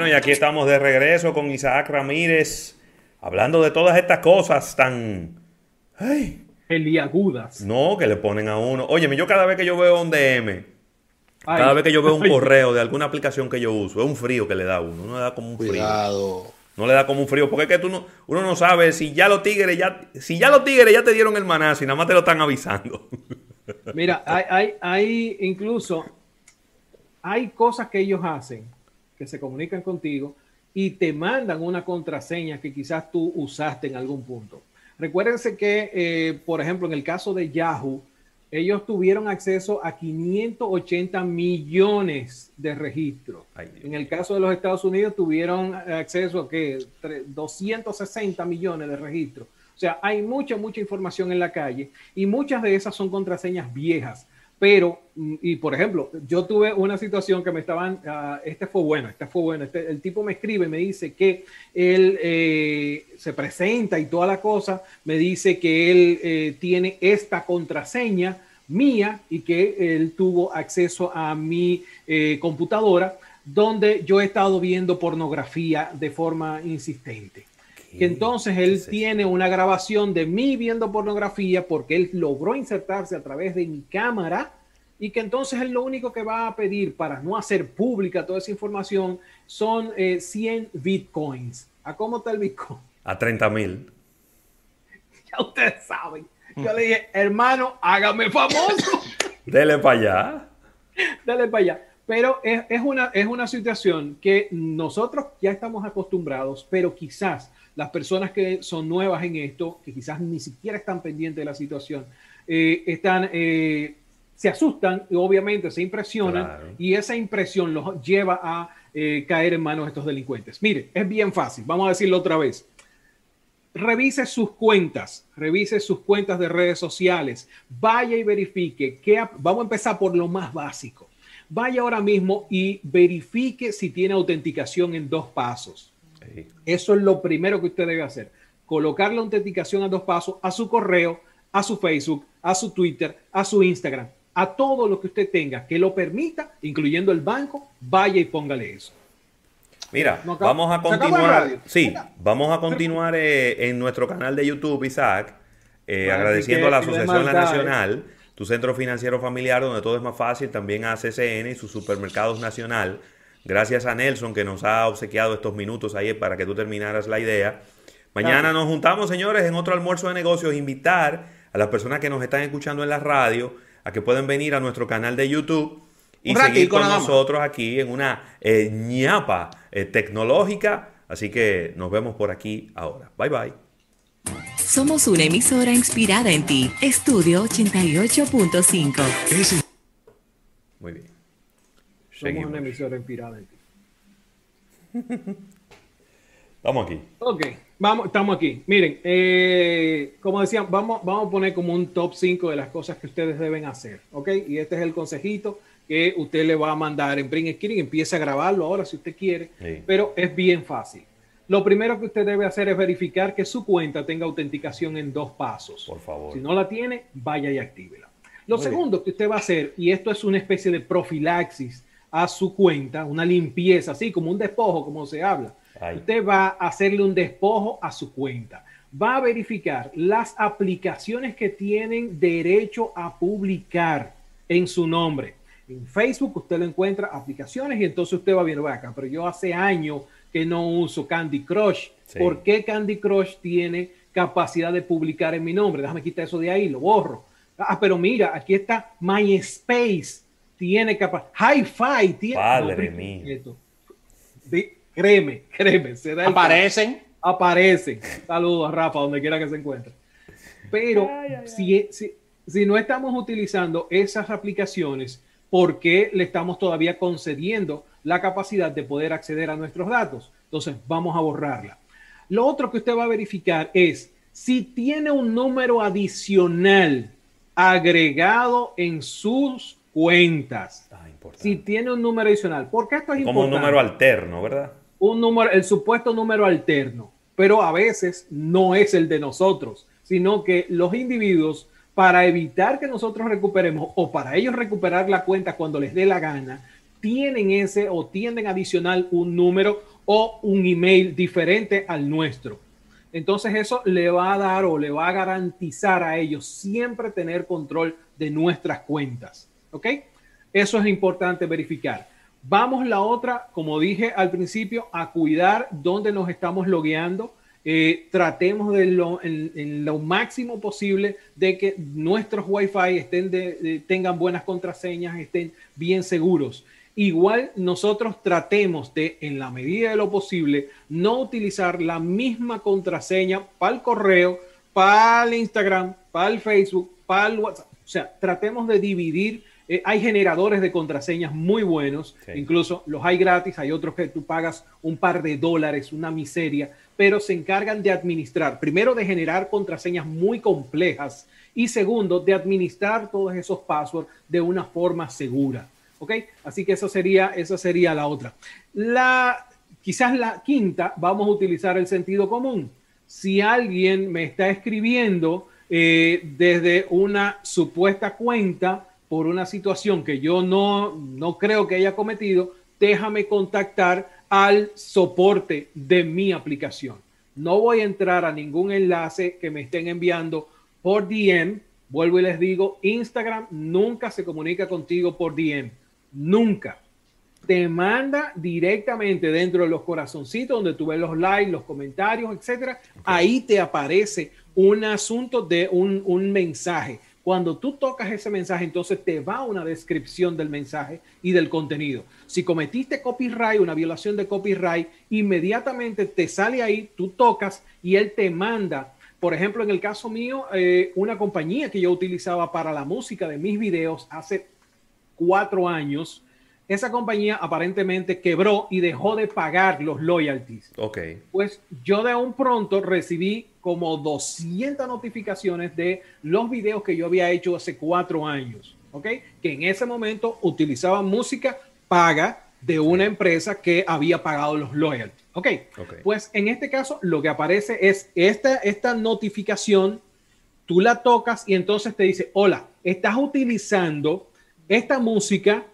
Bueno, y aquí estamos de regreso con Isaac Ramírez, hablando de todas estas cosas tan... Ay, Eliagudas. No, que le ponen a uno. Óyeme, yo cada vez que yo veo un DM, cada vez que yo veo un correo de alguna aplicación que yo uso, es un frío que le da a uno. Uno le da como un Cuidado. frío. No le da como un frío, porque es que tú no, uno no sabe si ya los tigres ya, si ya los tigres ya te dieron el maná, si nada más te lo están avisando. Mira, hay, hay, hay incluso hay cosas que ellos hacen que se comunican contigo y te mandan una contraseña que quizás tú usaste en algún punto. Recuérdense que, eh, por ejemplo, en el caso de Yahoo, ellos tuvieron acceso a 580 millones de registros. en el caso de los Estados Unidos tuvieron acceso a que 260 millones de registros. O sea, hay mucha, mucha información en la calle y muchas de esas son contraseñas viejas. Pero, mm, y por ejemplo, yo tuve una situación que me estaban, uh, este fue bueno, este fue bueno, este, el tipo me escribe, me dice que él eh, se presenta y toda la cosa, me dice que él eh, tiene esta contraseña mía y que él tuvo acceso a mi eh, computadora donde yo he estado viendo pornografía de forma insistente. Que entonces él tiene una grabación de mí viendo pornografía porque él logró insertarse a través de mi cámara y que entonces él lo único que va a pedir para no hacer pública toda esa información son 100 eh, bitcoins. ¿A cómo está el bitcoin? A 30 mil. Ya ustedes saben. Yo le dije, hermano, hágame famoso. Dele para allá. Dele para allá. Pero es, es, una, es una situación que nosotros ya estamos acostumbrados, pero quizás las personas que son nuevas en esto, que quizás ni siquiera están pendientes de la situación, eh, están, eh, se asustan y obviamente se impresionan y esa impresión los lleva a eh, caer en manos de estos delincuentes. Mire, es bien fácil, vamos a decirlo otra vez. Revise sus cuentas, revise sus cuentas de redes sociales, vaya y verifique que vamos a empezar por lo más básico. Vaya ahora mismo y verifique si tiene autenticación en dos pasos. Eso es lo primero que usted debe hacer. Colocar la autenticación a dos pasos a su correo, a su Facebook, a su Twitter, a su Instagram, a todo lo que usted tenga que lo permita, incluyendo el banco, vaya y póngale eso. Mira, vamos a continuar. Sí, vamos a continuar eh, en nuestro canal de YouTube, Isaac, eh, agradeciendo a la Asociación La Nacional, tu centro financiero familiar, donde todo es más fácil, también a CCN y sus supermercados nacional Gracias a Nelson que nos ha obsequiado estos minutos ahí para que tú terminaras la idea. Mañana nos juntamos, señores, en otro almuerzo de negocios. Invitar a las personas que nos están escuchando en la radio a que pueden venir a nuestro canal de YouTube y seguir con nosotros aquí en una eh, ñapa eh, tecnológica. Así que nos vemos por aquí ahora. Bye bye. Somos una emisora inspirada en ti. Estudio 88.5. Muy bien. Somos una emisora inspirada en ti. Estamos aquí. Ok, vamos, estamos aquí. Miren, eh, como decían, vamos, vamos a poner como un top 5 de las cosas que ustedes deben hacer. Ok, y este es el consejito que usted le va a mandar en print screen. Empiece a grabarlo ahora si usted quiere, pero es bien fácil. Lo primero que usted debe hacer es verificar que su cuenta tenga autenticación en dos pasos. Por favor. Si no la tiene, vaya y actívela. Lo segundo que usted va a hacer, y esto es una especie de profilaxis a su cuenta, una limpieza, así como un despojo, como se habla. Usted va a hacerle un despojo a su cuenta. Va a verificar las aplicaciones que tienen derecho a publicar en su nombre. En Facebook usted lo encuentra aplicaciones y entonces usted va viendo acá, pero yo hace años que no uso Candy Crush. ¿Por qué Candy Crush tiene capacidad de publicar en mi nombre? Déjame quitar eso de ahí, lo borro. Ah, pero mira, aquí está MySpace tiene capacidad. Hi-Fi tiene. Padre mío. créeme, créeme. aparecen. Aparecen. Saludos a Rafa, donde quiera que se encuentre. Pero Si, si, si no estamos utilizando esas aplicaciones, ¿por qué le estamos todavía concediendo la capacidad de poder acceder a nuestros datos? Entonces, vamos a borrarla. Lo otro que usted va a verificar es si tiene un número adicional agregado en sus cuentas. Ah, si tiene un número adicional. Porque esto es Como un número alterno, ¿verdad? Un número, el supuesto número alterno. Pero a veces no es el de nosotros, sino que los individuos, para evitar que nosotros recuperemos o para ellos recuperar la cuenta cuando les dé la gana, tienen ese o tienden adicional un número o un email diferente al nuestro. Entonces eso le va a dar o le va a garantizar a ellos siempre tener control de nuestras cuentas. ¿Ok? Eso es importante verificar. Vamos la otra, como dije al principio, a cuidar dónde nos estamos logueando. Eh, tratemos de lo, en, lo máximo posible de que nuestros Wi-Fi estén tengan buenas contraseñas, estén bien seguros. Igual nosotros tratemos de, en la medida de lo posible, no utilizar la misma contraseña para el correo, para el Instagram, para el Facebook, para el WhatsApp. O sea, tratemos de dividir eh, hay generadores de contraseñas muy buenos, incluso los hay gratis, hay otros que tú pagas un par de dólares, una miseria, pero se encargan de administrar, primero de generar contraseñas muy complejas y segundo de administrar todos esos passwords de una forma segura. ¿Ok? Así que eso sería, esa sería la otra. La, quizás la quinta, vamos a utilizar el sentido común. Si alguien me está escribiendo eh, desde una supuesta cuenta, por una situación que yo no, no creo que haya cometido, déjame contactar al soporte de mi aplicación. No voy a entrar a ningún enlace que me estén enviando por DM. Vuelvo y les digo, Instagram nunca se comunica contigo por DM. Nunca. Te manda directamente dentro de los corazoncitos donde tú ves los likes, los comentarios, etcétera. Ahí te aparece un asunto de un, un mensaje cuando tú tocas ese mensaje, entonces te va una descripción del mensaje y del contenido. Si cometiste copyright, una violación de copyright, inmediatamente te sale ahí, tú tocas y él te manda. Por ejemplo, en el caso mío, eh, una compañía que yo utilizaba para la música de mis videos hace cuatro años, esa compañía aparentemente quebró y dejó de pagar los loyalties. Ok. Pues yo de un pronto recibí como 200 notificaciones de los videos que yo había hecho hace cuatro años, ¿ok? Que en ese momento utilizaban música paga de una empresa que había pagado los loyalties, ¿ok? Pues en este caso lo que aparece es esta, esta notificación, tú la tocas y entonces te dice, hola, estás utilizando esta música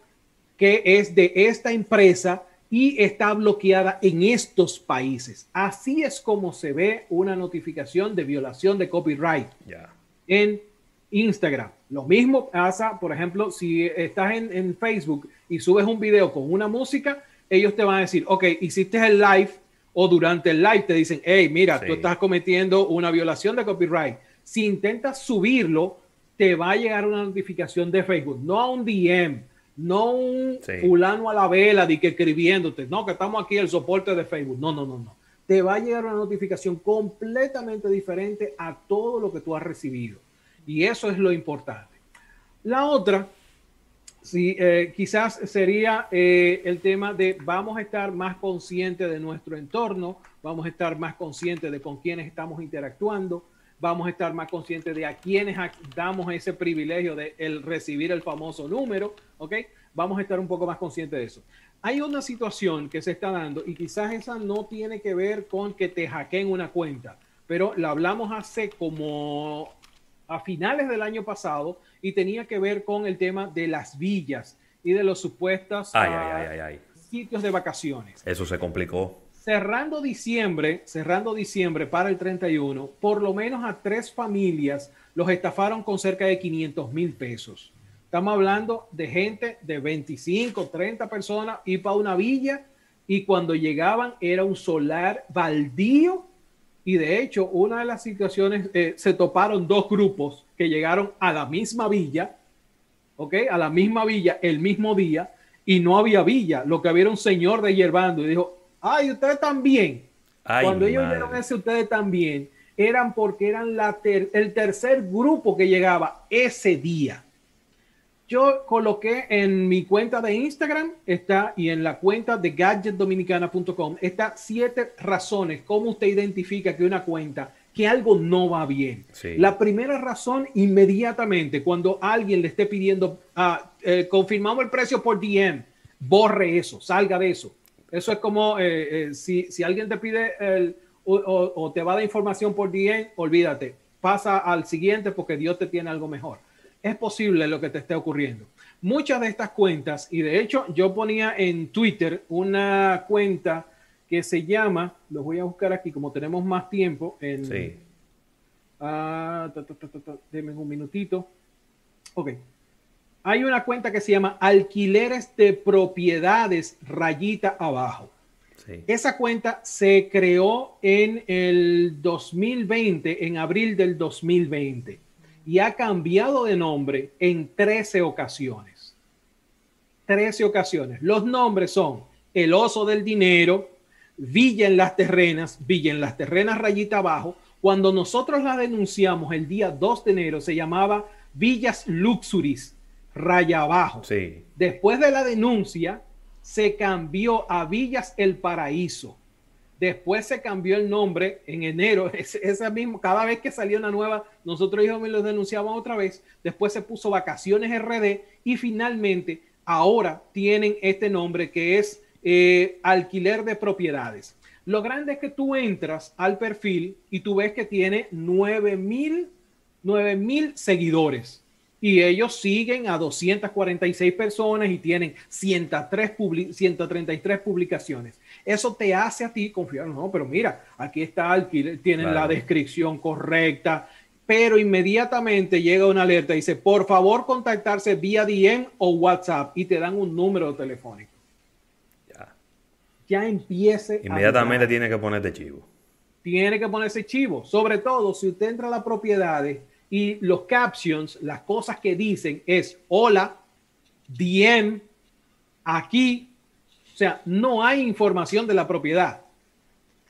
que es de esta empresa y está bloqueada en estos países. Así es como se ve una notificación de violación de copyright en Instagram. Lo mismo pasa, por ejemplo, si estás en, Facebook y subes un video con una música, ellos te van a decir, ok, hiciste el live o durante el live te dicen, hey, mira, tú estás cometiendo una violación de copyright. Si intentas subirlo, te va a llegar una notificación de Facebook, no a un DM no un fulano a la vela de que escribiéndote, no, que estamos aquí el soporte de Facebook. No, no, no, no. Te va a llegar una notificación completamente diferente a todo lo que tú has recibido. Y eso es lo importante. La otra, sí, eh, quizás sería eh, el tema de vamos a estar más conscientes de nuestro entorno, vamos a estar más conscientes de con quiénes estamos interactuando, vamos a estar más conscientes de a quienes damos ese privilegio de el recibir el famoso número, ¿ok? Vamos a estar un poco más conscientes de eso. Hay una situación que se está dando y quizás esa no tiene que ver con que te hackeen una cuenta, pero la hablamos hace como a finales del año pasado y tenía que ver con el tema de las villas y de los supuestos ah, sitios de vacaciones. Eso se complicó cerrando diciembre, cerrando diciembre para el 31, por lo menos a tres familias los estafaron con cerca de 500 mil pesos. Estamos hablando de gente de 25, 30 personas y para una villa y cuando llegaban era un solar baldío y de hecho una de las situaciones eh, se toparon dos grupos que llegaron a la misma villa, ¿ok? A la misma villa el mismo día y no había villa, lo que había era un señor de hierbando y dijo, ay, ustedes también. Cuando ellos vieron ese, ustedes también, eran porque eran la el tercer grupo que llegaba ese día. Yo coloqué en mi cuenta de Instagram, está, y en la cuenta de gadgetdominicana.com, está siete razones cómo usted identifica que una cuenta, que algo no va bien. La primera razón, inmediatamente, cuando alguien le esté pidiendo, ah, eh, confirmamos el precio por DM, borre eso, salga de eso. Eso es como eh, eh, si, alguien te pide el, o, te va a dar información por DM, olvídate, pasa al siguiente porque Dios te tiene algo mejor. es posible lo que te esté ocurriendo. Muchas de estas cuentas, y de hecho yo ponía en Twitter una cuenta que se llama, los voy a buscar aquí como tenemos más tiempo. En, sí. Uh, un minutito. Ok. Hay una cuenta que se llama Alquileres de Propiedades Rayita Abajo. Esa cuenta se creó en el 2020, en abril del 2020, y ha cambiado de nombre en 13 ocasiones. 13 ocasiones. Los nombres son El Oso del Dinero, Villa en las Terrenas, Villa en las Terrenas rayita abajo. Cuando nosotros la denunciamos el día 2 de enero, se llamaba Villas Luxuris, raya abajo. Sí. Después de la denuncia, se cambió a Villas El Paraíso. Después se cambió el nombre en enero, esa mismo, cada vez que salía una nueva, nosotros hijos me los denunciamos otra vez. Después se puso Vacaciones RD y finalmente ahora tienen este nombre que es eh, alquiler de propiedades. Lo grande es que tú entras al perfil y tú ves que tiene 9 mil, seguidores y ellos siguen a 246 personas y tienen 103 133 publicaciones. Eso te hace a ti confiar, no, pero mira, aquí está alquiler, tienen la descripción correcta, pero inmediatamente llega una alerta y dice, por favor contactarse vía DM o WhatsApp y te dan un número telefónico ya empiece. Inmediatamente tiene que ponerte chivo. Tiene que ponerse chivo. Sobre todo si usted entra a las propiedades y los captions, las cosas que dicen es hola, DM, aquí. O sea, no hay información de la propiedad.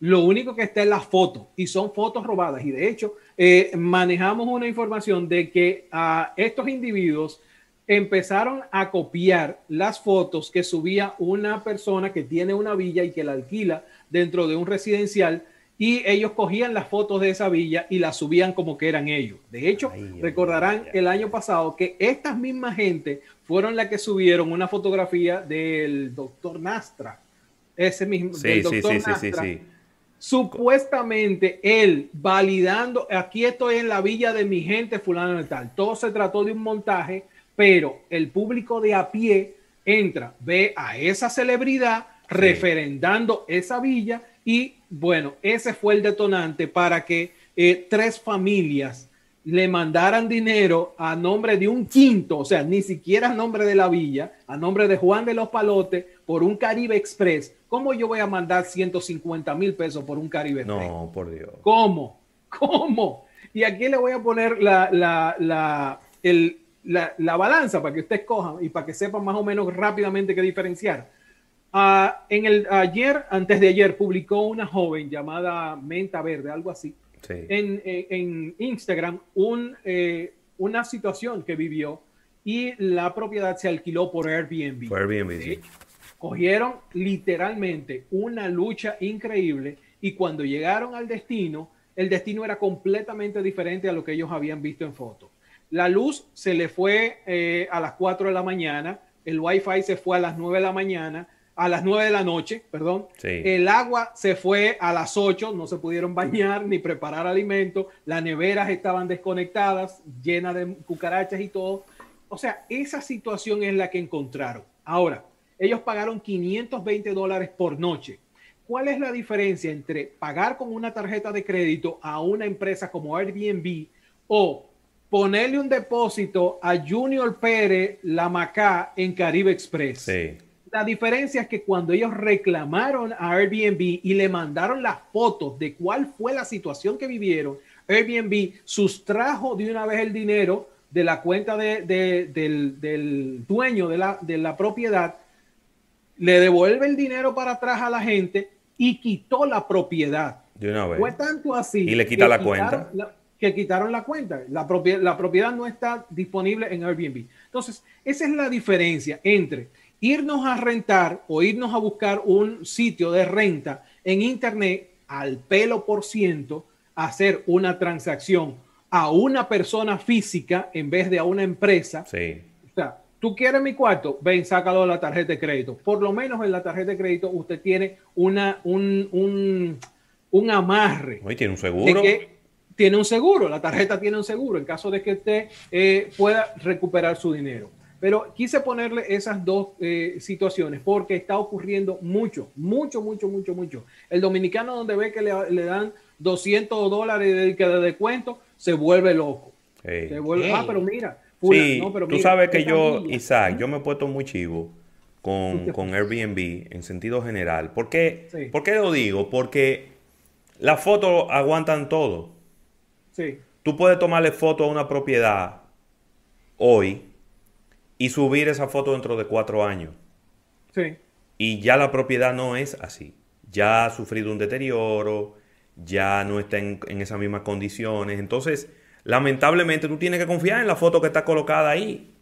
Lo único que está es la foto y son fotos robadas. Y de hecho, eh, manejamos una información de que a estos individuos empezaron a copiar las fotos que subía una persona que tiene una villa y que la alquila dentro de un residencial y ellos cogían las fotos de esa villa y las subían como que eran ellos. De hecho, recordarán el año pasado que estas mismas gente fueron las que subieron una fotografía del doctor Nastra. Ese mismo, del doctor Nastra. Supuestamente él validando, aquí estoy en la villa de mi gente fulano de tal. Todo se trató de un montaje pero el público de a pie entra, ve a esa celebridad referendando esa villa y bueno, ese fue el detonante para que eh, tres familias le mandaran dinero a nombre de un quinto, o sea, ni siquiera a nombre de la villa, a nombre de Juan de los Palotes, por un Caribe Express. ¿Cómo yo voy a mandar 150 mil pesos por un Caribe Express? No, por Dios. ¿Cómo? ¿Cómo? Y aquí le voy a poner la, la, la, el, la, balanza para que usted escoja y para que sepan más o menos rápidamente qué diferenciar. Ah, en el ayer, antes de ayer, publicó una joven llamada Menta Verde, algo así, en, en, Instagram, un, eh, una situación que vivió y la propiedad se alquiló por Airbnb. Por Airbnb, sí. Cogieron literalmente una lucha increíble y cuando llegaron al destino, el destino era completamente diferente a lo que ellos habían visto en foto. La luz se le fue eh, a las 4 de la mañana, el wifi se fue a las 9 de la mañana, a las 9 de la noche, perdón. El agua se fue a las 8, no se pudieron bañar ni preparar alimentos, las neveras estaban desconectadas, llenas de cucarachas y todo. O sea, esa situación es la que encontraron. Ahora, ellos pagaron 520 dólares por noche. ¿Cuál es la diferencia entre pagar con una tarjeta de crédito a una empresa como Airbnb o ponerle un depósito a Junior Pérez La Macá en Caribe Express. La diferencia es que cuando ellos reclamaron a Airbnb y le mandaron las fotos de cuál fue la situación que vivieron, Airbnb sustrajo de una vez el dinero de la cuenta del, dueño de la, de la propiedad, le devuelve el dinero para atrás a la gente y quitó la propiedad. De una vez. Fue tanto así. Y le quita la cuenta que quitaron la cuenta. La propiedad, la propiedad no está disponible en Airbnb. Entonces, esa es la diferencia entre irnos a rentar o irnos a buscar un sitio de renta en Internet al pelo por ciento, hacer una transacción a una persona física en vez de a una empresa. Sí. O sea, tú quieres mi cuarto, ven, sácalo de la tarjeta de crédito. Por lo menos en la tarjeta de crédito usted tiene una, un, un, un amarre. Hoy tiene un seguro tiene un seguro, la tarjeta tiene un seguro en caso de que usted eh, pueda recuperar su dinero. Pero quise ponerle esas dos eh, situaciones porque está ocurriendo mucho, mucho, mucho, mucho, mucho. El dominicano donde ve que le, dan 200 dólares de, de descuento, se vuelve loco. Se vuelve, ah, pero mira. sí, tú sabes que yo, Isaac, yo me he puesto muy chivo con, con Airbnb en sentido general. ¿Por qué, ¿Por qué lo digo? Porque las fotos aguantan todo. Sí. Tú puedes tomarle foto a una propiedad hoy y subir esa foto dentro de cuatro años. Sí. Y ya la propiedad no es así. Ya ha sufrido un deterioro, ya no está en, esas mismas condiciones. Entonces, lamentablemente, tú tienes que confiar en la foto que está colocada ahí.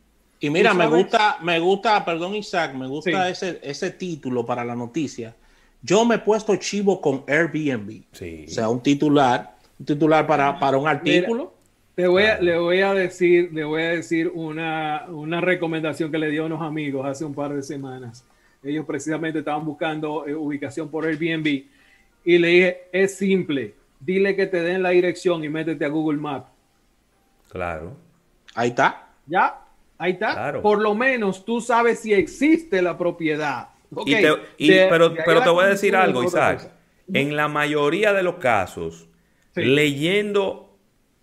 Y mira, me gusta, me gusta, perdón Isaac, me gusta ese, ese título para la noticia. Yo me he puesto chivo con Airbnb. Sí. O sea, un titular, un titular para, para un artículo. Le voy, a, le voy a decir, le voy a decir una, recomendación que le dio a unos amigos hace un par de semanas. Ellos precisamente estaban buscando eh, ubicación por Airbnb y le dije, es simple, dile que te den la dirección y métete a Google Maps. Claro. Ahí está. Ya, ahí está. Por lo menos tú sabes si existe la propiedad. pero, pero te voy a decir algo, Isaac. En la mayoría de los casos, leyendo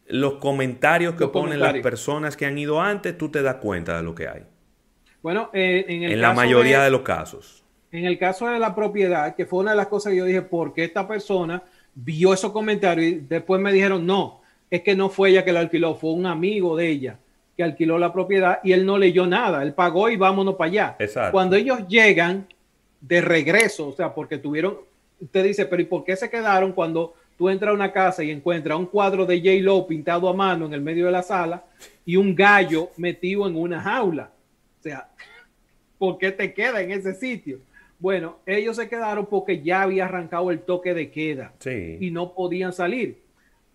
los comentarios que ponen las personas que han ido antes, tú te das cuenta de lo que hay. Bueno, eh, en, el la mayoría de, los casos. En el caso de la propiedad, que fue una de las cosas que yo dije, ¿por qué esta persona vio esos comentarios y después me dijeron, no, es que no fue ella que la alquiló, fue un amigo de ella que alquiló la propiedad y él no leyó nada, él pagó y vámonos para allá. Exacto. Cuando ellos llegan de regreso, o sea, porque tuvieron, usted dice, pero ¿y por qué se quedaron cuando tú entras a una casa y encuentras un cuadro de J. Lo pintado a mano en el medio de la sala y un gallo metido en una jaula. O sea, ¿por qué te queda en ese sitio? Bueno, ellos se quedaron porque ya había arrancado el toque de queda y no podían salir.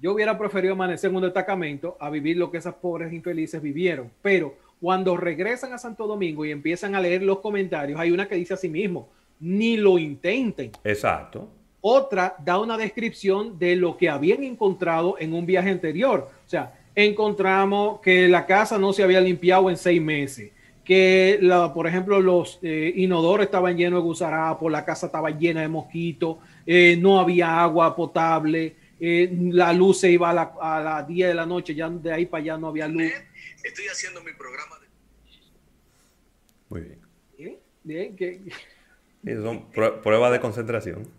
Yo hubiera preferido amanecer en un destacamento a vivir lo que esas pobres infelices vivieron. Pero cuando regresan a Santo Domingo y empiezan a leer los comentarios, hay una que dice a sí mismo, ni lo intenten. Exacto. Otra da una descripción de lo que habían encontrado en un viaje anterior. O sea, encontramos que la casa no se había limpiado en seis meses, que, la, por ejemplo, los eh, inodores estaban llenos de gusarapos, la casa estaba llena de mosquitos, eh, no había agua potable, eh, la luz se iba a las 10 de la noche, ya de ahí para allá no había luz. Estoy haciendo mi programa de... Muy bien. Bien, bien. son pruebas de concentración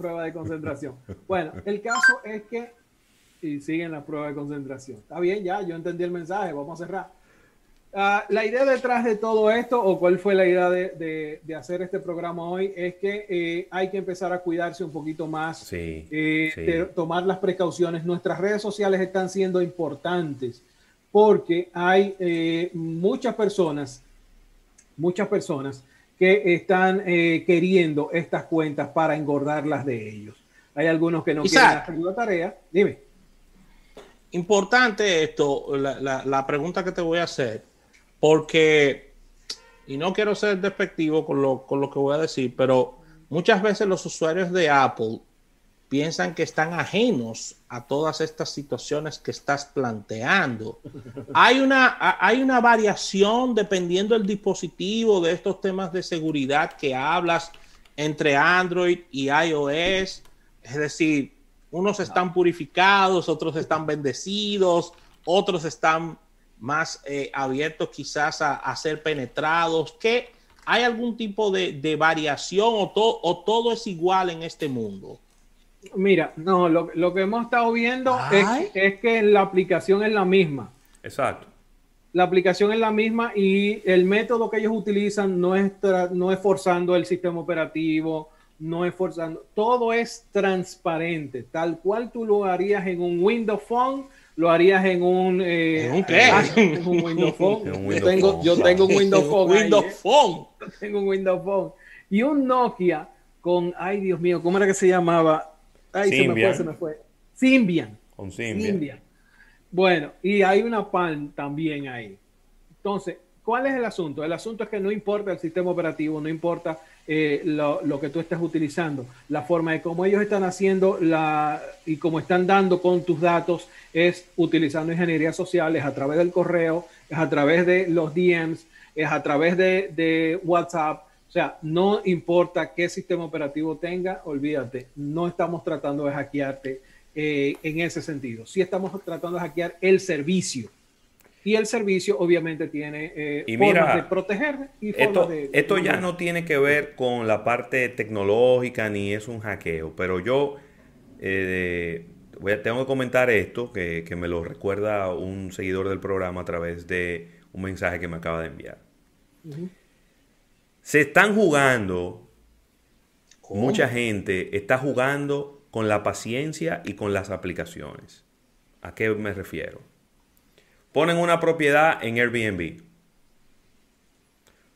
prueba de concentración. Bueno, el caso es que, y siguen la prueba de concentración. Está bien, ya, yo entendí el mensaje, vamos a cerrar. Ah, la idea detrás de todo esto, o cuál fue la idea de, de, hacer este programa hoy, es que eh, hay que empezar a cuidarse un poquito más, eh, tomar las precauciones. Nuestras redes sociales están siendo importantes porque hay eh, muchas personas, muchas personas que están eh, queriendo estas cuentas para engordarlas de ellos. Hay algunos que no quieren hacer la tarea. Dime. Importante esto, la, pregunta que te voy a hacer, porque, y no quiero ser despectivo con lo, con lo que voy a decir, pero muchas veces los usuarios de Apple piensan que están ajenos a todas estas situaciones que estás planteando. Hay una, hay una variación dependiendo del dispositivo de estos temas de seguridad que hablas entre Android y iOS. Es decir, unos están purificados, otros están bendecidos, otros están más eh, abiertos quizás a, ser penetrados. ¿Qué, ¿Hay algún tipo de, variación o, o todo es igual en este mundo? Mira, no, lo, que hemos estado viendo es, que la aplicación es la misma. Exacto. La aplicación es la misma y el método que ellos utilizan no es, no es forzando el sistema operativo, no es forzando, todo es transparente, tal cual tú lo harías en un Windows Phone, lo harías en un... Eh, ¿En un qué? Ah, en un Windows Phone. yo, tengo, yo tengo un Windows Phone. Windows ¿eh? Phone. tengo un Windows Phone. Y un Nokia con, ay Dios mío, ¿cómo era que se llamaba? Ahí se me fue, se me fue. Symbian. Con Symbian. Bueno, y hay una PAN también ahí. Entonces, ¿Cuál es el asunto? El asunto es que no importa el sistema operativo, no importa eh, lo, que tú estés utilizando, la forma de cómo ellos están haciendo la, y cómo están dando con tus datos es utilizando ingeniería social, es a través del correo, es a través de los DMs, es a través de, WhatsApp. O sea, no importa qué sistema operativo tenga, olvídate, no estamos tratando de hackearte eh, en ese sentido. Sí estamos tratando de hackear el servicio y el servicio obviamente tiene eh, formas de proteger y esto, de, esto ya no tiene que ver con la parte tecnológica ni es un hackeo, pero yo eh, voy a, tengo que comentar esto que, me lo recuerda un seguidor del programa a través de un mensaje que me acaba de enviar. Se están jugando, mucha gente está jugando con la paciencia y con las aplicaciones. ¿A qué me refiero? ponen una propiedad en Airbnb.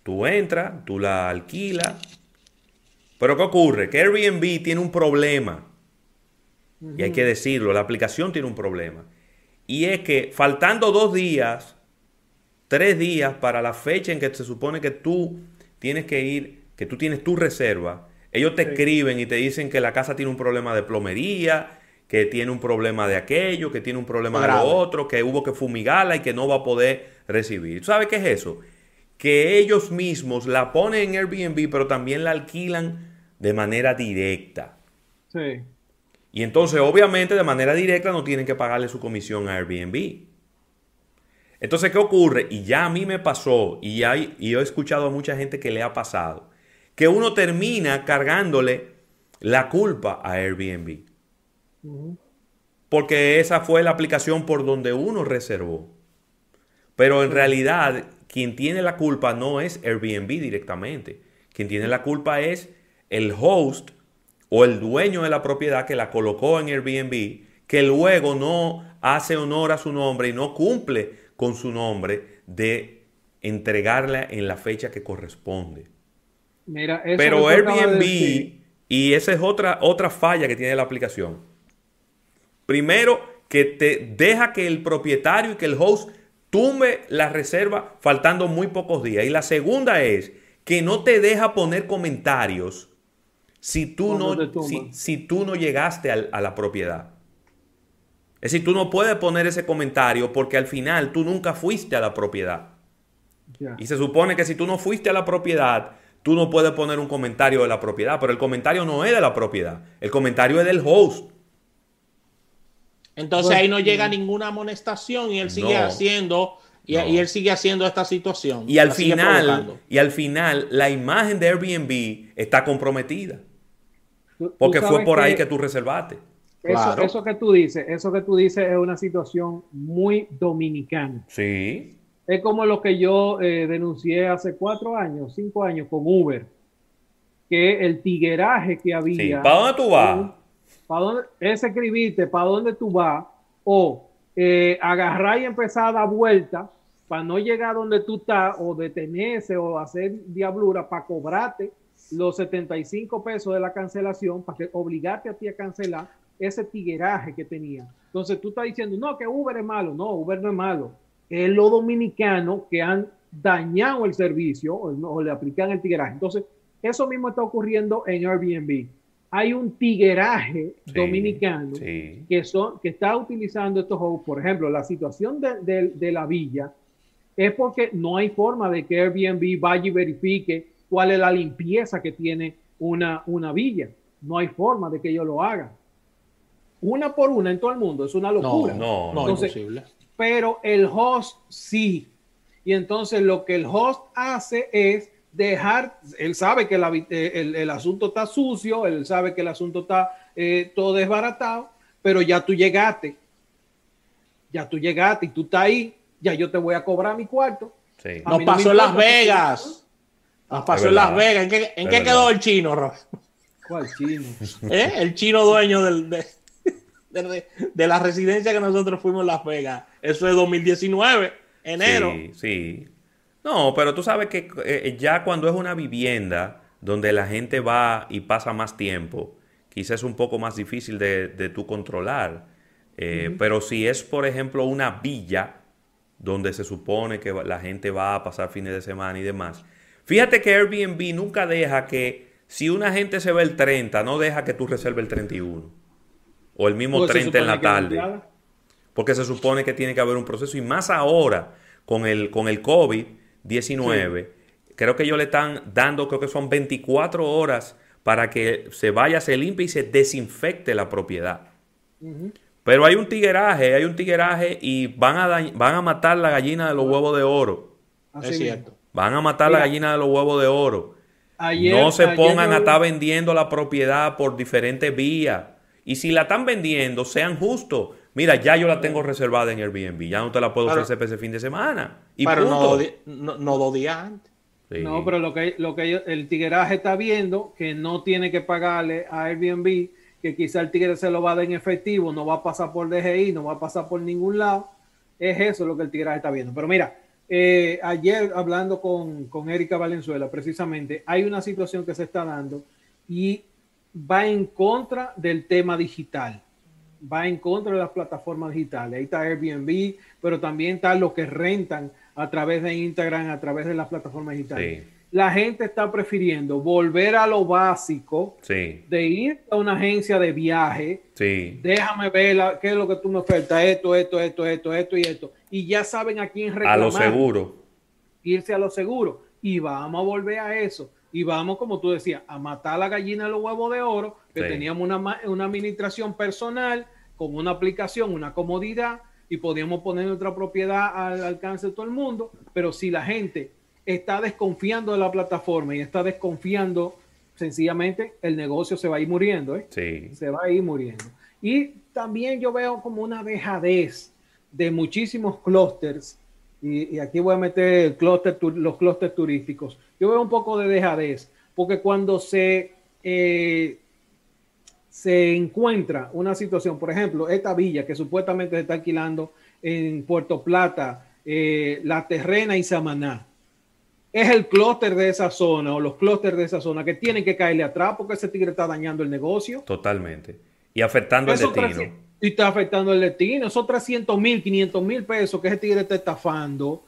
Tú entras, tú la alquilas. Pero ¿qué ocurre? Que Airbnb tiene un problema. Y hay que decirlo, la aplicación tiene un problema. Y es que faltando dos días, tres días para la fecha en que se supone que tú tienes que ir, que tú tienes tu reserva, ellos te escriben y te dicen que la casa tiene un problema de plomería, que tiene un problema de aquello, que tiene un problema de lo otro, que hubo que fumigarla y que no va a poder recibir. ¿Sabes qué es eso? Que ellos mismos la ponen en Airbnb, pero también la alquilan de manera directa. Sí. Y entonces, obviamente, de manera directa no tienen que pagarle su comisión a Airbnb. Entonces, ¿qué ocurre? Y ya a mí me pasó, y, hay, y he escuchado a mucha gente que le ha pasado, que uno termina cargándole la culpa a Airbnb. Porque esa fue la aplicación por donde uno reservó. Pero en realidad, quien tiene la culpa no es Airbnb directamente. Quien tiene la culpa es el host o el dueño de la propiedad que la colocó en Airbnb, que luego no hace honor a su nombre y no cumple con su nombre de entregarla en la fecha que corresponde. Mira, Pero Airbnb, y esa es otra, otra falla que tiene la aplicación Primero, que te deja que el propietario y que el host tumbe la reserva faltando muy pocos días. Y la segunda es que no te deja poner comentarios si tú, no, si, tú no llegaste a, la propiedad. Es decir, tú no puedes poner ese comentario porque al final tú nunca fuiste a la propiedad. Y se supone que si tú no fuiste a la propiedad, tú no puedes poner un comentario de la propiedad, pero el comentario no es de la propiedad, el comentario es del host. Entonces ahí no llega ninguna amonestación y él sigue haciendo y, él sigue haciendo esta situación. Y al final, y al final la imagen de Airbnb está comprometida. Porque fue por ahí que tú reservaste. Eso, eso, que tú dices, eso que tú dices es una situación muy dominicana. Sí. Es como lo que yo eh, denuncié hace cuatro años, cinco años con Uber, que el tigueraje que había. Sí. ¿Para dónde tú vas? para dónde es escribirte para dónde tú vas o eh, agarrar y empezar a dar vueltas para no llegar donde tú estás o detenerse o hacer diablura para cobrarte los 75 pesos de la cancelación para que obligarte a ti a cancelar ese tigueraje que tenía. Entonces tú estás diciendo, no, que Uber es malo. No, Uber no es malo. Es los dominicanos que han dañado el servicio o, le aplican el tigueraje. Entonces, eso mismo está ocurriendo en Airbnb hay un tigueraje dominicano Que, son, que está utilizando estos juegos. Por ejemplo, la situación de, la villa es porque no hay forma de que Airbnb vaya y verifique cuál es la limpieza que tiene una, una villa. No hay forma de que ellos lo hagan. Una por una en todo el mundo. Es una locura. No, no, no es posible. Pero el host sí. Y entonces lo que el host hace es dejar, él sabe que eh, el, asunto está sucio, él sabe que el asunto está eh, todo desbaratado, pero ya tú llegaste, ya tú llegaste y tú estás ahí, ya yo te voy a cobrar mi cuarto. Sí. Nos pasó en Las Vegas. Nos pasó en Las Vegas. ¿En qué, quedó el chino, Rob? ¿Cuál chino? ¿Eh? El chino dueño del, de, de, la residencia que nosotros fuimos en Las Vegas. Eso es 2019, enero. Sí, sí. No, pero tú sabes que eh, ya cuando es una vivienda donde la gente va y pasa más tiempo, quizás es un poco más difícil de, de tú controlar. Eh, pero si es, por ejemplo, una villa, donde se supone que la gente va a pasar fines de semana y demás. Fíjate que Airbnb nunca deja que, si una gente se va el 30, no deja que tú reserves el 31. O el mismo 30 pues en la tarde. Porque se supone que tiene que haber un proceso. Y más ahora, con el, con el COVID-19, creo que ellos le están dando, creo que son 24 horas para que se vaya, se limpie y se desinfecte la propiedad. Pero hay un tigueraje, hay un tigueraje y van a, van a matar la gallina de los huevos de oro. es cierto. Van a matar la gallina de los huevos de oro. no se pongan a estar vendiendo la propiedad por diferentes vías. Y si la están vendiendo, sean justos. Mira, ya yo la tengo reservada en Airbnb. Ya no te la puedo ofrecer para ese fin de semana. Y pero no, no, dos días antes. No, pero lo que, lo que el tigueraje está viendo, que no tiene que pagarle a Airbnb, que quizá el tigre se lo va a dar en efectivo, no va a pasar por DGI, no va a pasar por ningún lado. Es eso lo que el tigueraje está viendo. Pero mira, eh, ayer hablando con, con Erika Valenzuela, precisamente, hay una situación que se está dando y va en contra del tema digital, va en contra de las plataformas digitales. Ahí está Airbnb, pero también está lo que rentan a través de Instagram, a través de las plataformas digitales. La gente está prefiriendo volver a lo básico de ir a una agencia de viaje. Déjame ver qué es lo que tú me ofertas, esto, esto, esto, esto, esto y esto. Y ya saben a quién reclamar. A lo seguro. Irse a lo seguro. Y vamos a volver a eso. Y vamos, como tú decías, a matar la gallina de los huevos de oro, que teníamos una, una administración personal con una aplicación, una comodidad y podíamos poner nuestra propiedad al alcance de todo el mundo, pero si la gente está desconfiando de la plataforma y está desconfiando, sencillamente el negocio se va a ir muriendo, ¿eh? Sí. Se va a ir muriendo. Y también yo veo como una dejadez de muchísimos clústeres, y, aquí voy a meter los clústeres turísticos, yo veo un poco de dejadez, porque cuando se, eh, se encuentra una situación, por ejemplo, esta villa que supuestamente se está alquilando en Puerto Plata, eh, La Terrena y Samaná, es el clúster de esa zona o los clústeres de esa zona que tienen que caerle atrás porque ese tigre está dañando el negocio. Totalmente. Y afectando el destino. Y está afectando el destino. Esos 300 mil, 500 mil pesos que ese tigre está estafando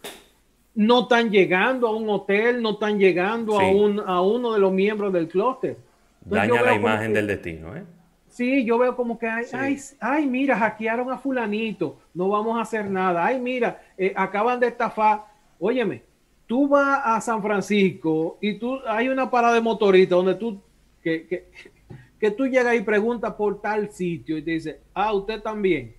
no están llegando a un hotel, no están llegando a, un, a uno de los miembros del clúster. Daña la imagen del destino, ¿eh? Sí, yo veo como que, ay, ay, ay, mira, hackearon a fulanito, no vamos a hacer nada. Ay, mira, eh, acaban de estafar. Óyeme, tú vas a San Francisco y tú hay una parada de motorista donde tú que, que, que tú llegas y preguntas por tal sitio y te dice, ah, usted también.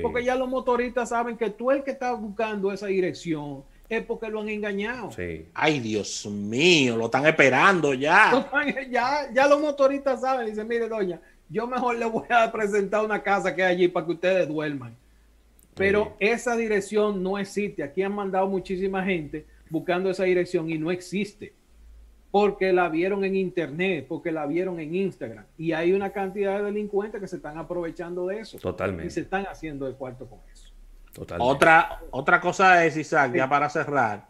Porque ya los motoristas saben que tú el que está buscando esa dirección es porque lo han engañado. Sí. Ay, Dios mío, lo están esperando ya. Ya, ya los motoristas saben, dicen, mire, doña, yo mejor le voy a presentar una casa que hay allí para que ustedes duerman. Pero esa dirección no existe. Aquí han mandado muchísima gente buscando esa dirección y no existe. Porque la vieron en internet, porque la vieron en Instagram. Y hay una cantidad de delincuentes que se están aprovechando de eso. Totalmente. Y se están haciendo el cuarto con eso. Totalmente. Otra, otra cosa es, Isaac, ya para cerrar,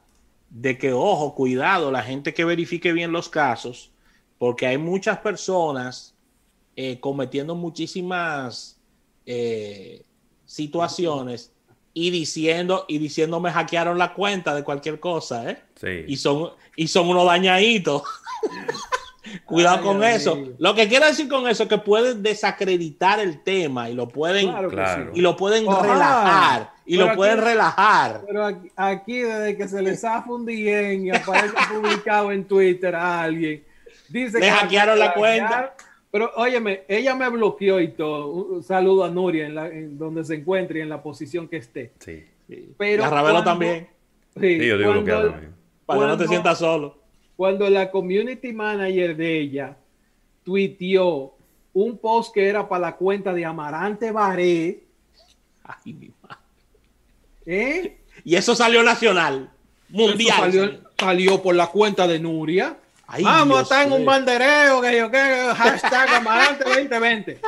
de que, ojo, cuidado, la gente que verifique bien los casos, porque hay muchas personas eh, cometiendo muchísimas eh, situaciones y diciendo y diciendo me hackearon la cuenta de cualquier cosa, ¿eh? Sí. Y son y son unos dañaditos. Cuidado con eso. Lo que quiero decir con eso es que pueden desacreditar el tema y lo pueden y lo pueden relajar y lo pueden relajar. Pero aquí, desde que se les ha fundido y aparece publicado en Twitter a alguien dice le hackearon la cuenta pero óyeme, ella me bloqueó y todo. Un saludo a Nuria en, donde se encuentre y en la posición que esté. Sí. Pero y a Ravelo también. Sí, yo digo bloqueado también. Para que no te sientas solo. Cuando la community manager de ella tuiteó un post que era para la cuenta de Amarante Baré. Ay, mi madre. ¿Eh? Y eso salió nacional, mundial. Salió, salió por la cuenta de Nuria. Vamos a estar en un bandereo, que yo que hashtag Amarante 2020.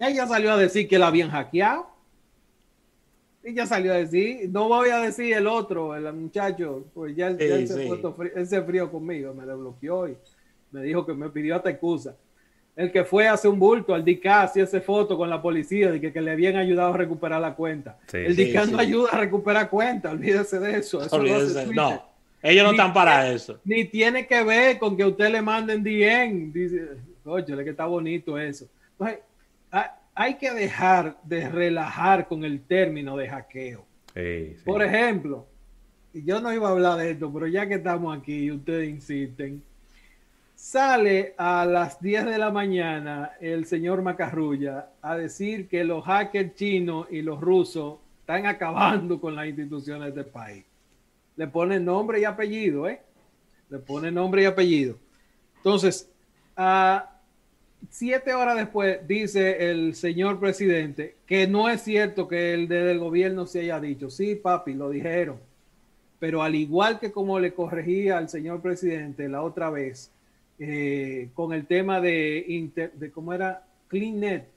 Ella salió a decir que la habían hackeado. Ella salió a decir, no voy a decir el otro, el muchacho, pues ya, él, se frío, conmigo, me desbloqueó y me dijo que me pidió hasta excusa. el que fue hace un bulto al DICA, hacía esa foto con la policía de que, le habían ayudado a recuperar la cuenta. el DICA no ayuda a recuperar cuenta, olvídese de eso. no, ellos no están para eso. Ni tiene que ver con que usted le manden DM. Dice, oye, que está bonito eso. hay que dejar de relajar con el término de hackeo. Por ejemplo, yo no iba a hablar de esto, pero ya que estamos aquí y ustedes insisten, sale a las 10 de la mañana el señor Macarrulla a decir que los hackers chinos y los rusos están acabando con las instituciones del país. Le pone nombre y apellido, ¿eh? Le pone nombre y apellido. Entonces, siete horas después dice el señor presidente que no es cierto que el del gobierno se haya dicho. Sí, papi, lo dijeron. Pero al igual que como le corregía al señor presidente la otra vez, eh, con el tema de, de cómo era CleanNet.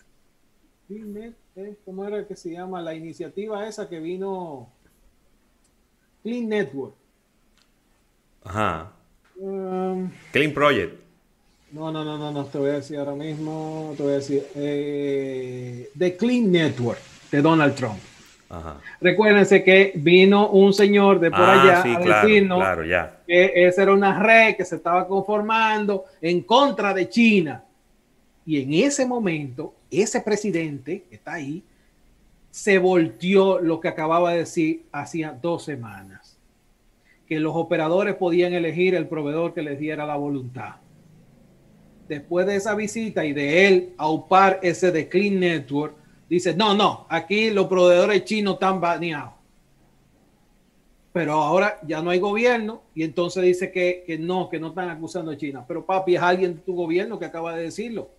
CleanNet, ¿cómo era que se llama la iniciativa esa que vino? Clean Network. Ajá. Um, Clean Project. No, no, no, no, no, te voy a decir ahora mismo, te voy a decir, eh, The Clean Network de Donald Trump. Recuérdense que vino un señor de por ah, allá a decirnos que esa era una red que se estaba conformando en contra de China. Y en ese momento, ese presidente que está ahí, se volteó lo que acababa de decir hacía dos semanas, que los operadores podían elegir el proveedor que les diera la voluntad. Después de esa visita y de él aupar ese de Clean Network, dice, no, no, aquí los proveedores chinos están baneados. Pero ahora ya no hay gobierno y entonces dice que, que, no, que no están acusando a China. Pero papi, es alguien de tu gobierno que acaba de decirlo.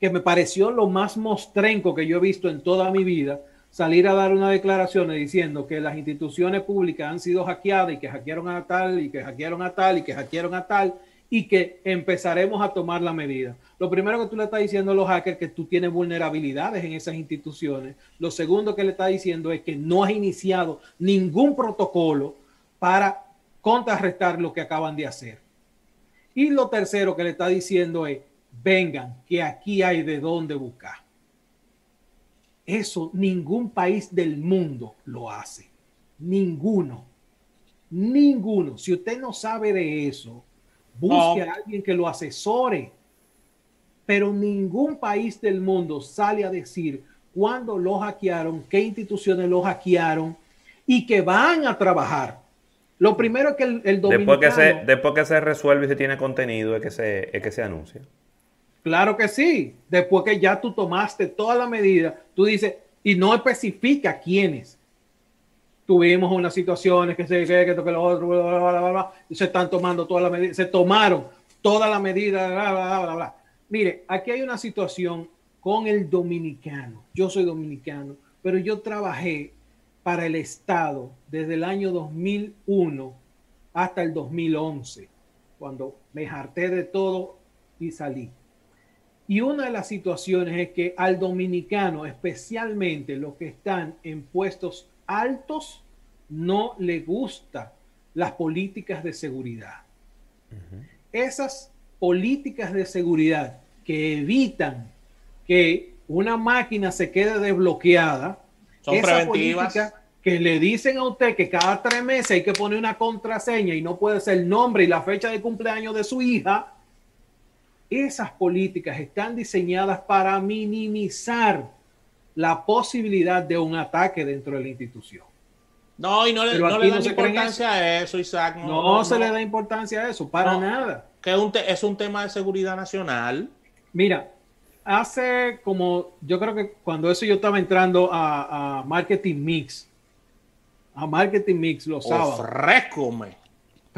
Que me pareció lo más mostrenco que yo he visto en toda mi vida, salir a dar una declaración diciendo que las instituciones públicas han sido hackeadas y que hackearon a tal y que hackearon a tal y que hackearon a tal y que empezaremos a tomar la medida. Lo primero que tú le estás diciendo a los hackers es que tú tienes vulnerabilidades en esas instituciones. Lo segundo que le está diciendo es que no has iniciado ningún protocolo para contrarrestar lo que acaban de hacer. Y lo tercero que le está diciendo es, vengan, que aquí hay de dónde buscar. Eso ningún país del mundo lo hace. Ninguno. Ninguno. Si usted no sabe de eso, Busque a alguien que lo asesore. Pero ningún país del mundo sale a decir cuándo lo hackearon, qué instituciones lo hackearon y que van a trabajar. Lo primero es que el, el Después que, se, después que se resuelve y se tiene contenido es que se, es que se anuncia. Claro que sí. Después que ya tú tomaste toda la medida, tú dices, y no especifica quiénes tuvimos unas situaciones que se que, que, que lo otro, bla, bla, bla, y se están tomando todas las medidas, se tomaron toda la medida, bla, bla, bla, bla. Mire, aquí hay una situación con el dominicano. Yo soy dominicano, pero yo trabajé para el Estado desde el año 2001 hasta el 2011, cuando me harté de todo y salí. Y una de las situaciones es que al dominicano, especialmente los que están en puestos altos no le gusta las políticas de seguridad. Esas políticas de seguridad que evitan que una máquina se quede desbloqueada, son preventivas. Que le dicen a usted que cada tres meses hay que poner una contraseña y no puede ser el nombre y la fecha de cumpleaños de su hija. Esas políticas están diseñadas para minimizar la posibilidad de un ataque dentro de la institución. No, y no le, no le dan importancia a eso, Isaac. No, se le da importancia a eso, para nada. Que es un, tema de seguridad nacional. Mira, hace como, yo creo que cuando eso yo estaba entrando a, Marketing Mix, a Marketing Mix los sábados. Ofrécome.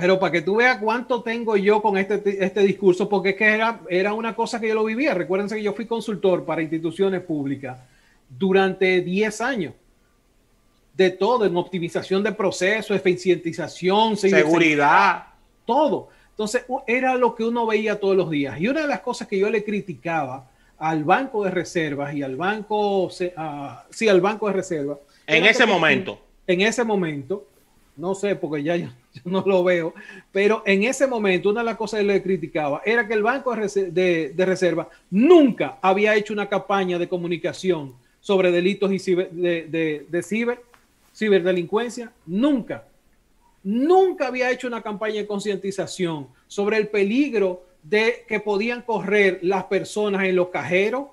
Pero para que tú veas cuánto tengo yo con este, este discurso, porque es que era, era una cosa que yo lo vivía. Recuérdense que yo fui consultor para instituciones públicas durante 10 años. De todo, en optimización de procesos, eficientización, seguridad, todo. Entonces, era lo que uno veía todos los días. Y una de las cosas que yo le criticaba al Banco de Reservas y al Banco, sí, al Banco de Reservas. En ese momento. En ese momento, no sé, porque ya yo, no lo veo, pero en ese momento una de las cosas que le criticaba era que el Banco de, Reserva nunca había hecho una campaña de comunicación sobre delitos y de, de ciber, ciberdelincuencia, nunca. Nunca había hecho una campaña de concientización sobre el peligro de que podían correr las personas en los cajeros,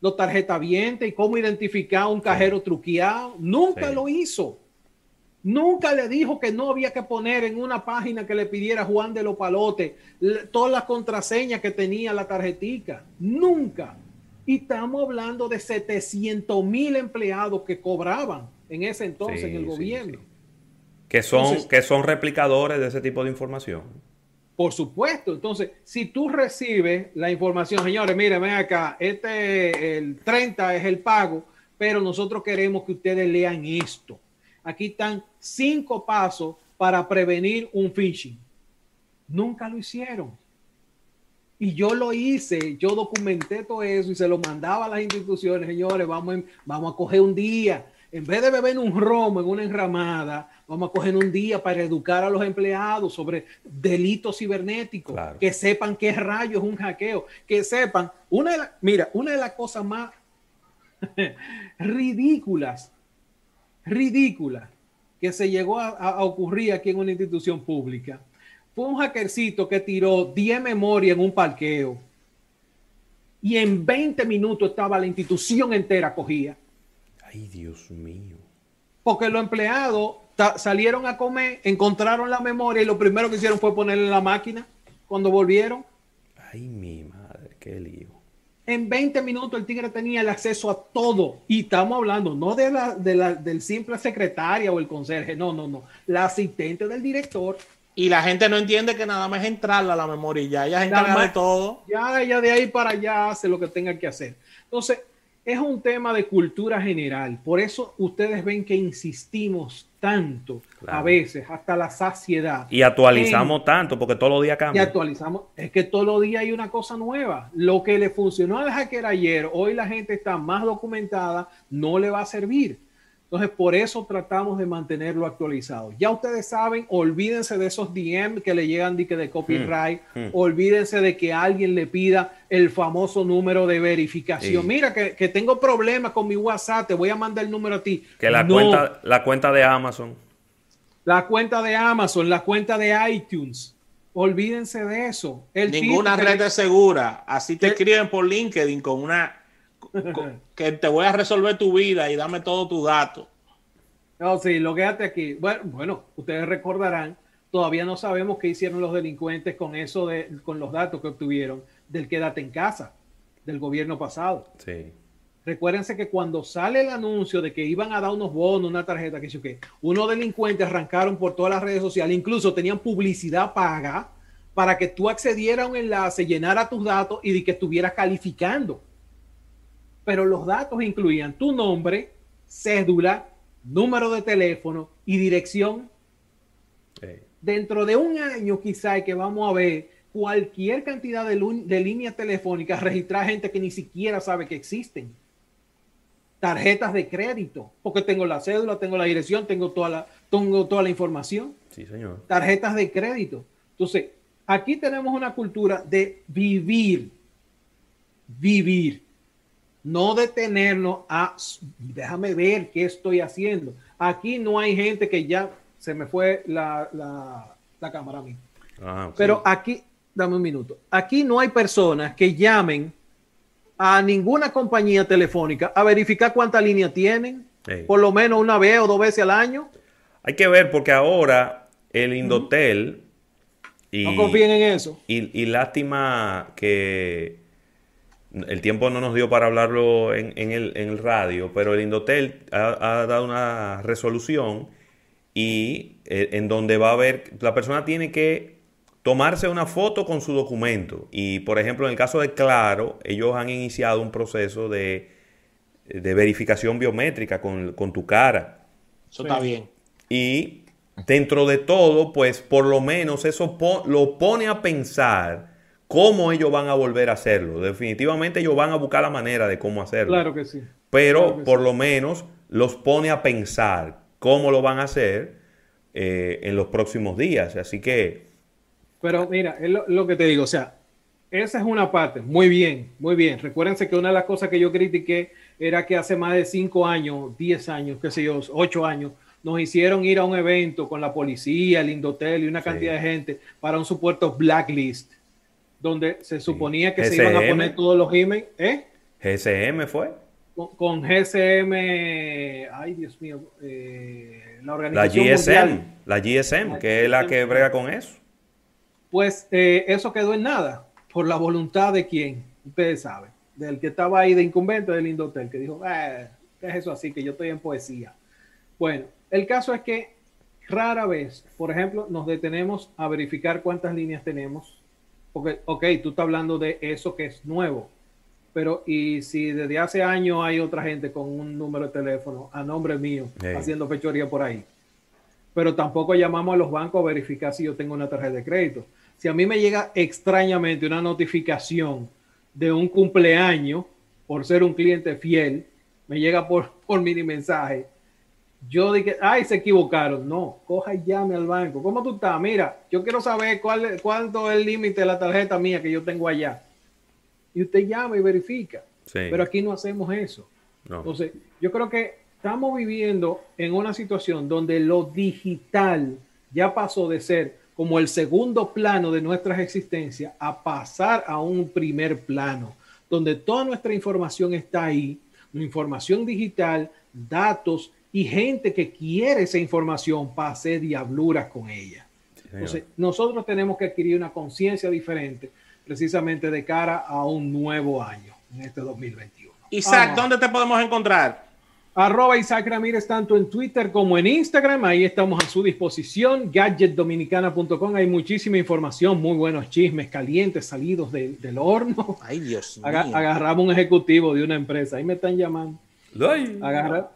los tarjetavientes y cómo identificar un cajero truqueado. Nunca lo hizo. Nunca le dijo que no había que poner en una página que le pidiera Juan de los Palotes todas las contraseñas que tenía la tarjetica. Nunca. Y estamos hablando de 700 mil empleados que cobraban en ese entonces en el gobierno. Que son, que son replicadores de ese tipo de información. Por supuesto. Entonces, si tú recibes la información, señores, miren, ven acá, este, el 30 es el pago, pero nosotros queremos que ustedes lean esto. Aquí están cinco pasos para prevenir un phishing. Nunca lo hicieron. Y yo lo hice, yo documenté todo eso y se lo mandaba a las instituciones, señores, vamos, vamos a coger un día, en vez de beber un romo en una enramada, vamos a coger un día para educar a los empleados sobre delitos cibernéticos, que sepan qué rayos es un hackeo, que sepan, una de mira, una de las cosas más ridículas, ridículas que se llegó a, ocurrir aquí en una institución pública fue un hackercito que tiró 10 memorias en un parqueo y en 20 minutos estaba la institución entera cogida. Ay, Dios mío. Porque los empleados salieron a comer, encontraron la memoria y lo primero que hicieron fue ponerle en la máquina cuando volvieron. Ay, mi madre, qué lío. En 20 minutos el tigre tenía el acceso a todo. Y estamos hablando no de la, de la del simple secretaria o el conserje, no, no, no. La asistente del director. Y la gente no entiende que nada más entrarla a la memoria y ya ella se encarga de todo. Ya ella de ahí para allá hace lo que tenga que hacer. Entonces, es un tema de cultura general. Por eso ustedes ven que insistimos tanto a veces, hasta la saciedad. Y actualizamos tanto, porque todos los días cambia. Y actualizamos. Es que todos los días hay una cosa nueva. Lo que le funcionó al hacker ayer, hoy la gente está más documentada, no le va a servir. Entonces, por eso tratamos de mantenerlo actualizado. Ya ustedes saben, olvídense de esos DM que le llegan de, de copyright, mm, mm. olvídense de que alguien le pida el famoso número de verificación. Mira, que, tengo problemas con mi WhatsApp, te voy a mandar el número a ti. Que la, cuenta, la cuenta de Amazon. La cuenta de Amazon, la cuenta de iTunes. Olvídense de eso. Ninguna red es segura. Así te escriben por LinkedIn con una que te voy a resolver tu vida y dame todo tu dato. No, sí, lo quédate aquí. Bueno, bueno, ustedes recordarán, todavía no sabemos qué hicieron los delincuentes con eso de, con los datos que obtuvieron del quédate en casa del gobierno pasado. Sí. Recuérdense que cuando sale el anuncio de que iban a dar unos bonos, una tarjeta, que que unos delincuentes arrancaron por todas las redes sociales, incluso tenían publicidad paga para que tú accedieras a un enlace, llenara tus datos y de que estuvieras calificando pero los datos incluían tu nombre, cédula, número de teléfono y dirección. Dentro de un año quizá que vamos a ver cualquier cantidad de, de líneas telefónicas, registrar gente que ni siquiera sabe que existen. Tarjetas de crédito, porque tengo la cédula, tengo la dirección, tengo toda la, tengo toda la información. Sí, señor. Tarjetas de crédito. Entonces, aquí tenemos una cultura de vivir, vivir no detenernos a, déjame ver qué estoy haciendo. Aquí no hay gente que ya se me fue la, la, cámara a mí. Ah, Pero aquí, dame un minuto. Aquí no hay personas que llamen a ninguna compañía telefónica a verificar cuánta línea tienen, por lo menos una vez o dos veces al año. Hay que ver porque ahora el Indotel... Y, no confíen en eso. y lástima que el tiempo no nos dio para hablarlo en, el, radio, pero el Indotel ha, dado una resolución y eh, en donde va a haber, la persona tiene que tomarse una foto con su documento. Y por ejemplo, en el caso de Claro, ellos han iniciado un proceso de, verificación biométrica con, tu cara. Eso está bien. Y dentro de todo, pues por lo menos eso lo pone a pensar cómo ellos van a volver a hacerlo. Definitivamente ellos van a buscar la manera de cómo hacerlo. Claro que sí. Pero por lo menos los pone a pensar cómo lo van a hacer eh, en los próximos días. Así que... Pero mira, es lo, que te digo, o sea, esa es una parte, muy bien, muy bien. Recuérdense que una de las cosas que yo critiqué era que hace más de cinco años, diez años, qué sé yo, ocho años, nos hicieron ir a un evento con la policía, el Indotel y una cantidad de gente para un supuesto blacklist, donde se suponía que se iban a poner todos los emails. ¿eh? GSM fue. Con, GSM, ay Dios mío, eh, la organización. La GSM, la GSM, que es la que brega con eso. Pues eh, eso quedó en nada, por la voluntad de quién, ustedes saben, del que estaba ahí de incumbente del Indotel, que dijo, eh, ¿qué es eso así? Que yo estoy en poesía. Bueno, el caso es que rara vez, por ejemplo, nos detenemos a verificar cuántas líneas tenemos. Porque, ok, tú estás hablando de eso que es nuevo, pero y si desde hace años hay otra gente con un número de teléfono a nombre mío haciendo fechoría por ahí, pero tampoco llamamos a los bancos a verificar si yo tengo una tarjeta de crédito. Si a mí me llega extrañamente una notificación de un cumpleaños por ser un cliente fiel, me llega por, por mini mensaje yo dije, ay, se equivocaron. No, coja y llame al banco. ¿Cómo tú estás? Mira, yo quiero saber cuál, cuánto es el límite de la tarjeta mía que yo tengo allá. Y usted llama y verifica. Pero aquí no hacemos eso. Entonces, yo creo que estamos viviendo en una situación donde lo digital ya pasó de ser como el segundo plano de nuestras existencias a pasar a un primer plano, donde toda nuestra información está ahí, información digital, datos, y gente que quiere esa información para hacer diabluras con ella. Entonces, nosotros tenemos que adquirir una conciencia diferente precisamente de cara a un nuevo año en este 2021. Isaac, ¿dónde te podemos encontrar? Arroba Isaac Ramírez tanto en Twitter como en Instagram. Ahí estamos a su disposición. Gadgetdominicana.com. Hay muchísima información, muy buenos chismes calientes salidos del horno. Ay, Dios mío. agarramos un ejecutivo de una empresa. Ahí me están llamando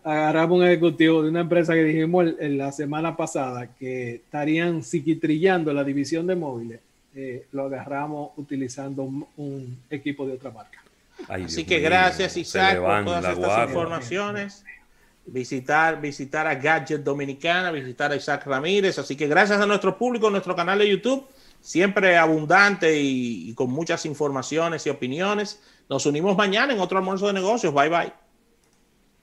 agarramos un ejecutivo de una empresa que dijimos en la semana pasada que estarían psiquitrillando la división de móviles. Eh, lo agarramos utilizando un, equipo de otra marca. Así que gracias Isaac por todas estas informaciones. Visitar, visitar a Gadget Dominicana, visitar a Isaac Ramírez. Así que gracias a nuestro público, nuestro canal de YouTube, siempre abundante y con muchas informaciones y opiniones. Nos unimos mañana en otro almuerzo de negocios. Bye bye.